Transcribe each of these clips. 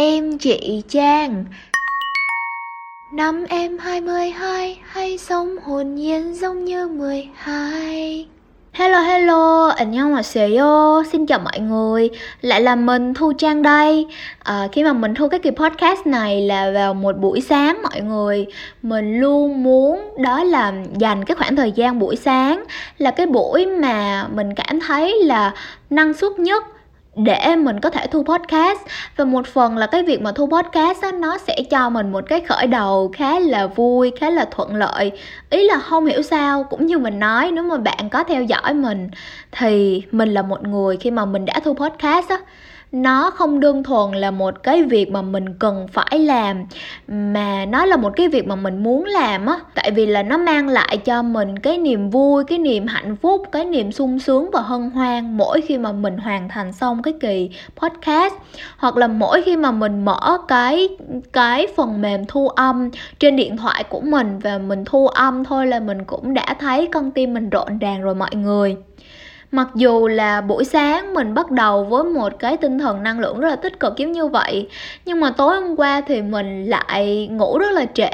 Em chị Trang. Năm em 22 Hay sống hồn nhiên giống như 12 Hello hello, anh nhau mà yo Xin chào mọi người. Lại là mình Thu Trang đây. À, Khi mà mình thu cái kỳ podcast này là vào một buổi sáng mọi người. Mình luôn muốn đó là dành cái khoảng thời gian buổi sáng Là cái buổi mà mình cảm thấy là năng suất nhất để mình có thể thu podcast. Và một phần là cái việc mà thu podcast đó, nó sẽ cho mình một cái khởi đầu khá là vui khá là thuận lợi. Ý là không hiểu sao cũng như mình nói nếu mà bạn có theo dõi mình thì mình là một người khi mà mình đã thu podcast á nó không đơn thuần là một cái việc mà mình cần phải làm, mà nó là một cái việc mà mình muốn làm á. Tại vì là nó mang lại cho mình cái niềm vui, cái niềm hạnh phúc, cái niềm sung sướng và hân hoan mỗi khi mà mình hoàn thành xong cái kỳ podcast. Hoặc là mỗi khi mà mình mở cái cái phần mềm thu âm trên điện thoại của mình và mình thu âm thôi là mình cũng đã thấy con tim mình rộn ràng rồi mọi người mặc dù là buổi sáng mình bắt đầu với một cái tinh thần năng lượng rất là tích cực giống như vậy, nhưng mà tối hôm qua thì mình lại ngủ rất là trễ.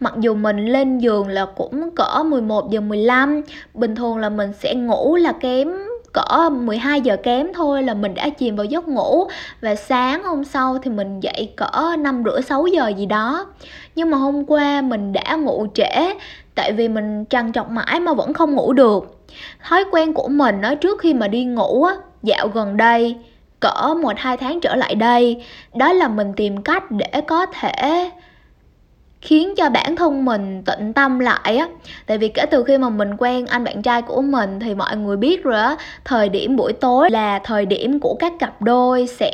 Mặc dù mình lên giường là cũng cỡ 11 giờ 15 bình thường là mình sẽ ngủ là kém cỡ 12 giờ kém thôi là mình đã chìm vào giấc ngủ. Và sáng hôm sau thì mình dậy cỡ năm rưỡi 6 giờ gì đó. Nhưng mà hôm qua mình đã ngủ trễ tại vì mình trằn trọc mãi mà vẫn không ngủ được. Thói quen của mình nói trước khi mà đi ngủ á, dạo gần đây, cỡ một hai tháng trở lại đây, đó là mình tìm cách để có thể khiến cho bản thân mình tịnh tâm lại á. Tại vì kể từ khi mà mình quen anh bạn trai của mình thì mọi người biết rồi á, thời điểm buổi tối là thời điểm của các cặp đôi sẽ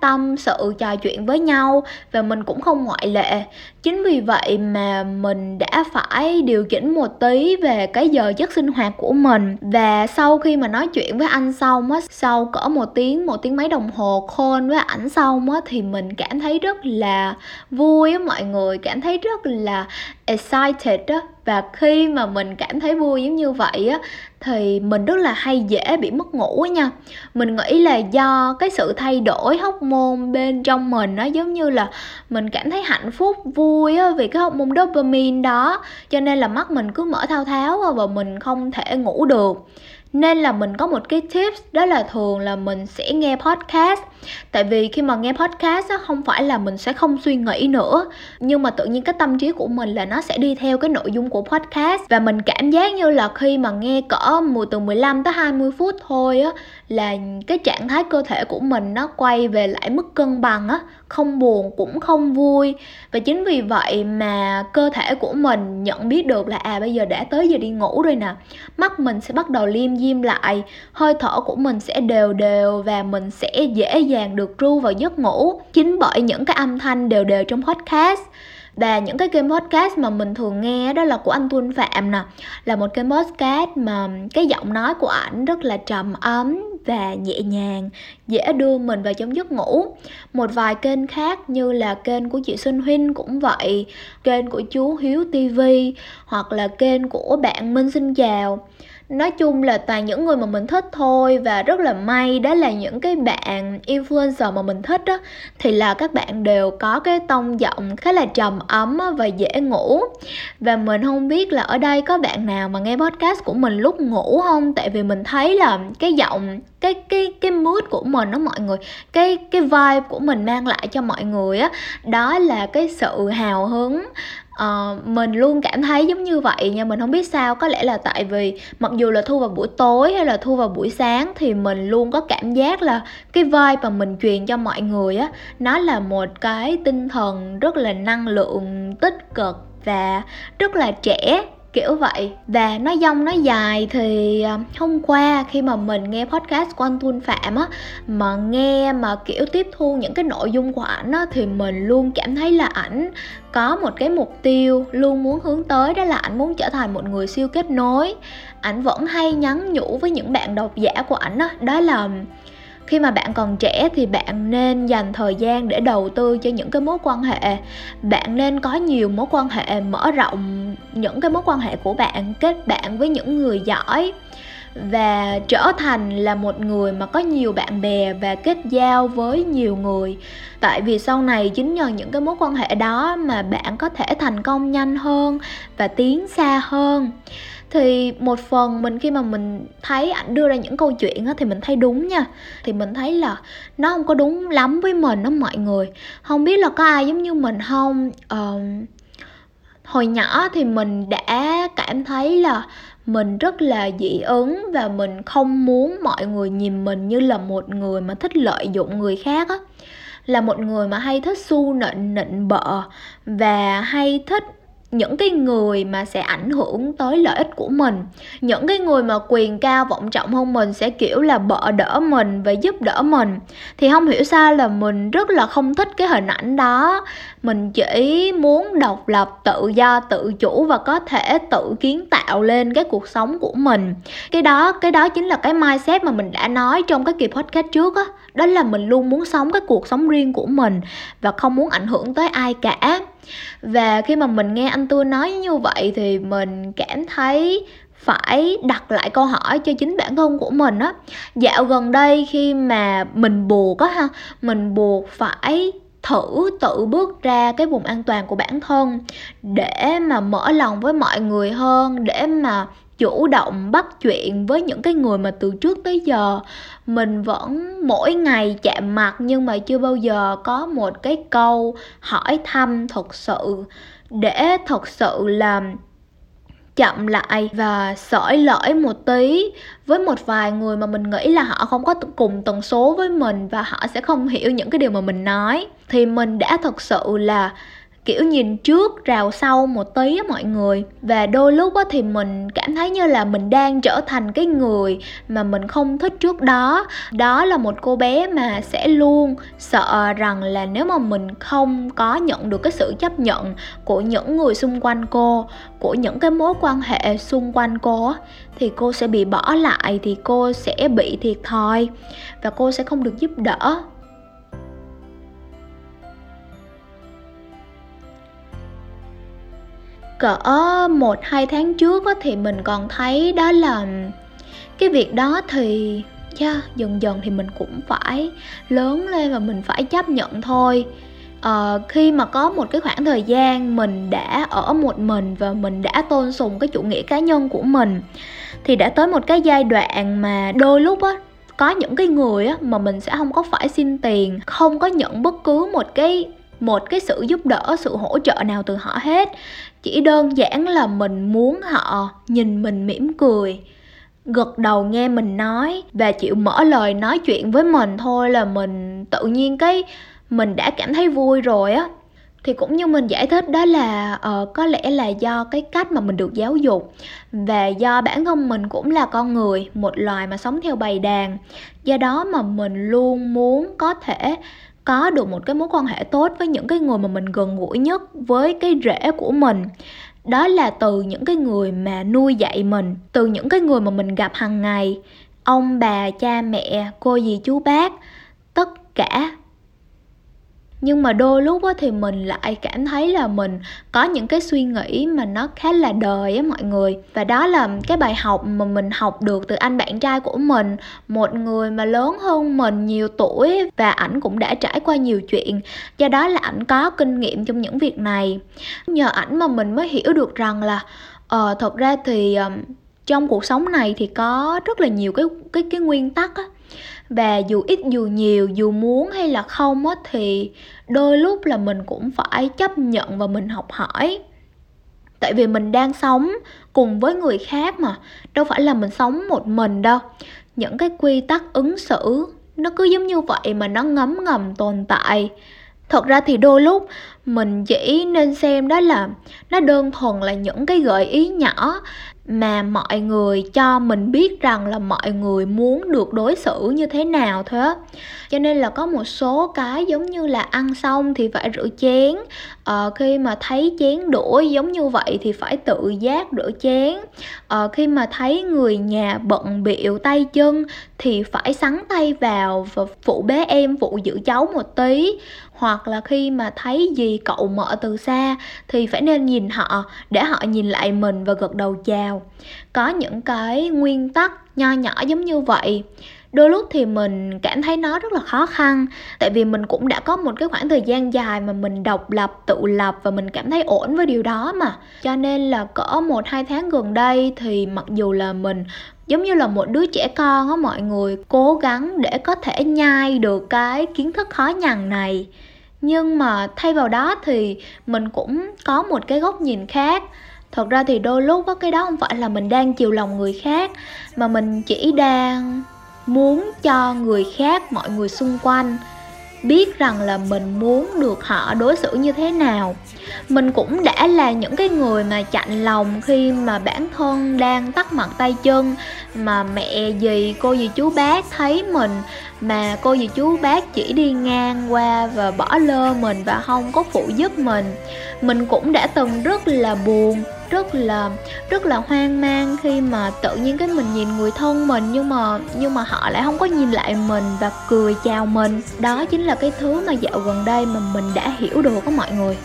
tâm sự, trò chuyện với nhau và mình cũng không ngoại lệ. Chính vì vậy mà mình đã phải điều chỉnh một tí về cái giờ giấc sinh hoạt của mình. Và sau khi mà nói chuyện với anh xong á, sau cỡ một tiếng một tiếng mấy đồng hồ khôn với ảnh xong á, thì mình cảm thấy rất là vui á mọi người, cảm thấy rất là excited á. Và khi mà mình cảm thấy vui giống như vậy á, thì mình rất là hay dễ bị mất ngủ á nha. Mình nghĩ là do cái sự thay đổi hóc môn bên trong mình nó giống như là mình cảm thấy hạnh phúc, vui á vì cái hóc môn dopamine đó. Cho nên là mắt mình cứ mở thao tháo và mình không thể ngủ được. Nên là mình có một cái tips đó là thường là mình sẽ nghe podcast tại vì khi mà nghe podcast á, không phải là mình sẽ không suy nghĩ nữa. Nhưng mà tự nhiên cái tâm trí của mình là nó sẽ đi theo cái nội dung của podcast. Và mình cảm giác như là khi mà nghe cỡ mùa từ 15 tới 20 phút thôi á, là cái trạng thái cơ thể của mình nó quay về lại mức cân bằng á. Không buồn cũng không vui. Và chính vì vậy mà cơ thể của mình nhận biết được là à bây giờ đã tới giờ đi ngủ rồi nè. Mắt mình sẽ bắt đầu liêm diêm lại. Hơi thở của mình sẽ đều đều và mình sẽ dễ dàng được ru vào giấc ngủ chính bởi những cái âm thanh đều đều trong podcast. Và những cái kênh podcast mà mình thường nghe đó là của anh Tuân Phạm nè. Là một kênh podcast mà cái giọng nói của ảnh rất là trầm ấm và nhẹ nhàng, dễ đưa mình vào trong giấc ngủ. Một vài kênh khác như là kênh của chị Xuân Huynh cũng vậy, kênh của chú Hiếu TV hoặc là kênh của bạn Minh Xin Chào. Nói chung là toàn những người mà mình thích thôi và rất là may đó là những cái bạn influencer mà mình thích á, thì là các bạn đều có cái tông giọng khá là trầm ấm và dễ ngủ. Và mình không biết là ở đây có bạn nào mà nghe podcast của mình lúc ngủ không? Tại vì mình thấy là cái giọng cái cái cái mood của mình đó mọi người. Cái cái vibe của mình mang lại cho mọi người á đó là cái sự hào hứng. Uh, mình luôn cảm thấy giống như vậy nha mình không biết sao. Có lẽ là tại vì mặc dù là thu vào buổi tối hay là thu vào buổi sáng thì mình luôn có cảm giác là cái vibe mà mình truyền cho mọi người á nó là một cái tinh thần rất là năng lượng tích cực và rất là trẻ kiểu vậy. Và nó dông nó dài thì à, hôm qua khi mà mình nghe podcast của anh Tuân Phạm á mà nghe mà kiểu tiếp thu những cái nội dung của ảnh á thì mình luôn cảm thấy là ảnh có một cái mục tiêu luôn muốn hướng tới đó là ảnh muốn trở thành một người siêu kết nối. Ảnh vẫn hay nhắn nhủ với những bạn độc giả của ảnh đó, đó là khi mà bạn còn trẻ thì bạn nên dành thời gian để đầu tư cho những cái mối quan hệ. Bạn nên có nhiều mối quan hệ mở rộng những cái mối quan hệ của bạn kết bạn với những người giỏi và trở thành là một người mà có nhiều bạn bè và kết giao với nhiều người. Tại vì sau này chính nhờ những cái mối quan hệ đó mà bạn có thể thành công nhanh hơn và tiến xa hơn. Thì một phần mình khi mà mình thấy ảnh đưa ra những câu chuyện á thì mình thấy đúng nha. Thì mình thấy là nó không có đúng lắm với mình đó mọi người. Không biết là có ai giống như mình không? Uh, hồi nhỏ thì mình đã cảm thấy là mình rất là dị ứng và mình không muốn mọi người nhìn mình như là một người mà thích lợi dụng người khác á. Là một người mà hay thích su nịnh nịnh bợ và hay thích những cái người mà sẽ ảnh hưởng tới lợi ích của mình. Những cái người mà quyền cao vọng trọng hơn mình sẽ, kiểu là bợ đỡ mình và giúp đỡ mình. Thì không hiểu sao là mình rất là không thích cái hình ảnh đó. Mình chỉ muốn độc lập, tự do, tự chủ và có thể tự kiến tạo lên cái cuộc sống của mình. Cái đó cái đó chính là cái mindset mà mình đã nói trong cái kỳ podcast trước á. Đó. đó là mình luôn muốn sống cái cuộc sống riêng của mình và không muốn ảnh hưởng tới ai cả và khi mà mình nghe anh tôi nói như vậy thì mình cảm thấy phải đặt lại câu hỏi cho chính bản thân của mình á. Dạo gần đây khi mà mình buộc á ha, mình buộc phải thử tự bước ra cái vùng an toàn của bản thân để mà mở lòng với mọi người hơn, để mà chủ động bắt chuyện với những cái người mà từ trước tới giờ mình vẫn mỗi ngày chạm mặt nhưng mà chưa bao giờ có một cái câu hỏi thăm thật sự để thật sự làm chậm lại và sỏi lỗi một tí với một vài người mà mình nghĩ là họ không có cùng tần số với mình và họ sẽ không hiểu những cái điều mà mình nói. Thì mình đã thật sự là kiểu nhìn trước, rào sau một tí á mọi người. Và đôi lúc á thì mình cảm thấy như là mình đang trở thành cái người mà mình không thích trước đó. Đó là một cô bé mà sẽ luôn sợ rằng là nếu mà mình không có nhận được cái sự chấp nhận của những người xung quanh cô, của những cái mối quan hệ xung quanh cô á, thì cô sẽ bị bỏ lại, thì cô sẽ bị thiệt thòi. Và cô sẽ không được giúp đỡ. Cỡ một hai tháng trước á, thì mình còn thấy đó là cái việc đó thì yeah, dần dần thì mình cũng phải lớn lên và mình phải chấp nhận thôi. Uh, khi mà có một cái khoảng thời gian mình đã ở một mình và mình đã tôn sùng cái chủ nghĩa cá nhân của mình thì đã tới một cái giai đoạn mà đôi lúc á có những cái người á mà mình sẽ không có phải xin tiền không có nhận bất cứ một cái một cái sự giúp đỡ sự hỗ trợ nào từ họ hết. Chỉ đơn giản là mình muốn họ nhìn mình mỉm cười gật đầu nghe mình nói và chịu mở lời nói chuyện với mình thôi là mình tự nhiên cái mình đã cảm thấy vui rồi á. Thì cũng như mình giải thích đó là uh, có lẽ là do cái cách mà mình được giáo dục và do bản thân mình cũng là con người một loài mà sống theo bầy đàn. Do đó mà mình luôn muốn có thể có được một cái mối quan hệ tốt với những cái người mà mình gần gũi nhất với cái rễ của mình. Đó là từ những cái người mà nuôi dạy mình, từ những cái người mà mình gặp hàng ngày, ông bà, cha mẹ, cô dì, chú bác, tất cả nhưng mà đôi lúc á, thì mình lại cảm thấy là mình có những cái suy nghĩ mà nó khá là đời á mọi người. Và đó là cái bài học mà mình học được từ anh bạn trai của mình một người mà lớn hơn mình nhiều tuổi và ảnh cũng đã trải qua nhiều chuyện. Do đó là ảnh có kinh nghiệm trong những việc này. Nhờ ảnh mà mình mới hiểu được rằng là ờ uh, thật ra thì ờ, trong cuộc sống này thì có rất là nhiều cái cái cái nguyên tắc á và dù ít dù nhiều, dù muốn hay là không á, thì đôi lúc là mình cũng phải chấp nhận và mình học hỏi. Tại vì mình đang sống cùng với người khác mà, đâu phải là mình sống một mình đâu. Những cái quy tắc ứng xử, nó cứ giống như vậy mà nó ngấm ngầm tồn tại. Thật ra thì đôi lúc mình chỉ nên xem đó là, nó đơn thuần là những cái gợi ý nhỏ mà mọi người cho mình biết rằng là mọi người muốn được đối xử như thế nào thôi á. Cho nên là có một số cái giống như là ăn xong thì phải rửa chén. À, khi mà thấy chén đũa giống như vậy thì phải tự giác rửa chén. À, khi mà thấy người nhà bận biệu tay chân thì phải sắn tay vào và phụ bé em phụ giữ cháu một tí hoặc là khi mà thấy gì cậu mở từ xa thì phải nên nhìn họ, để họ nhìn lại mình và gật đầu chào. Có những cái nguyên tắc nho nhỏ giống như vậy. Đôi lúc thì mình cảm thấy nó rất là khó khăn, tại vì mình cũng đã có một cái khoảng thời gian dài mà mình độc lập, tự lập và mình cảm thấy ổn với điều đó mà. Cho nên là cỡ một, hai tháng gần đây thì mặc dù là mình, giống như là một đứa trẻ con á mọi người, cố gắng để có thể nhai được cái kiến thức khó nhằn này nhưng mà thay vào đó thì mình cũng có một cái góc nhìn khác. Thật ra thì đôi lúc có cái đó không phải là mình đang chiều lòng người khác, mà mình chỉ đang muốn cho người khác, mọi người xung quanh biết rằng là mình muốn được họ đối xử như thế nào. Mình cũng đã là những cái người mà chạnh lòng khi mà bản thân đang tắt mặt tay chân, mà mẹ gì cô gì chú bác thấy mình, mà cô dì chú bác chỉ đi ngang qua và bỏ lơ mình và không có phụ giúp mình. Mình cũng đã từng rất là buồn rất là rất là hoang mang khi mà tự nhiên cái mình nhìn người thân mình nhưng mà nhưng mà họ lại không có nhìn lại mình và cười chào mình. Đó chính là cái thứ mà dạo gần đây mà mình đã hiểu được á mọi người.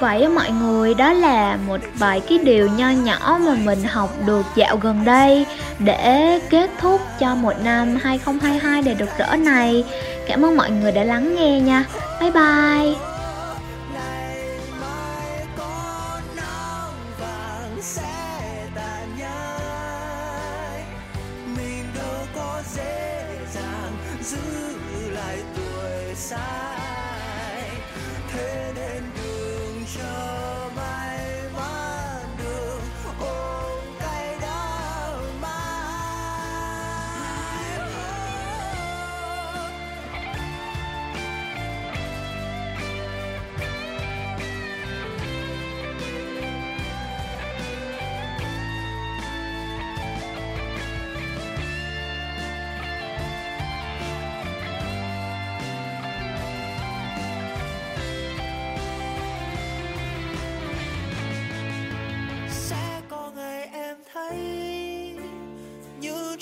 Vậy mọi người, đó là một vài cái điều nho nhỏ mà mình học được dạo gần đây để kết thúc cho một năm 2022 đầy rực rỡ này. Cảm ơn mọi người đã lắng nghe nha. Bye bye.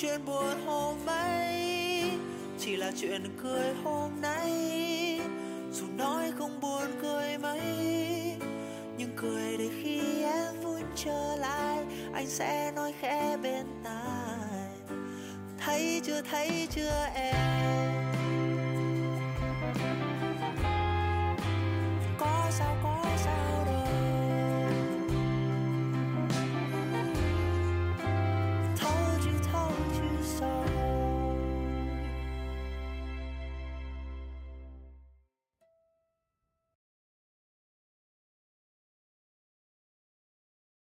Chuyện buồn hôm ấy, chỉ là chuyện cười hôm nay. Dù nói không buồn cười mấy, nhưng cười để khi em vui trở lại, anh sẽ nói khẽ bên tai. Thấy chưa thấy chưa em?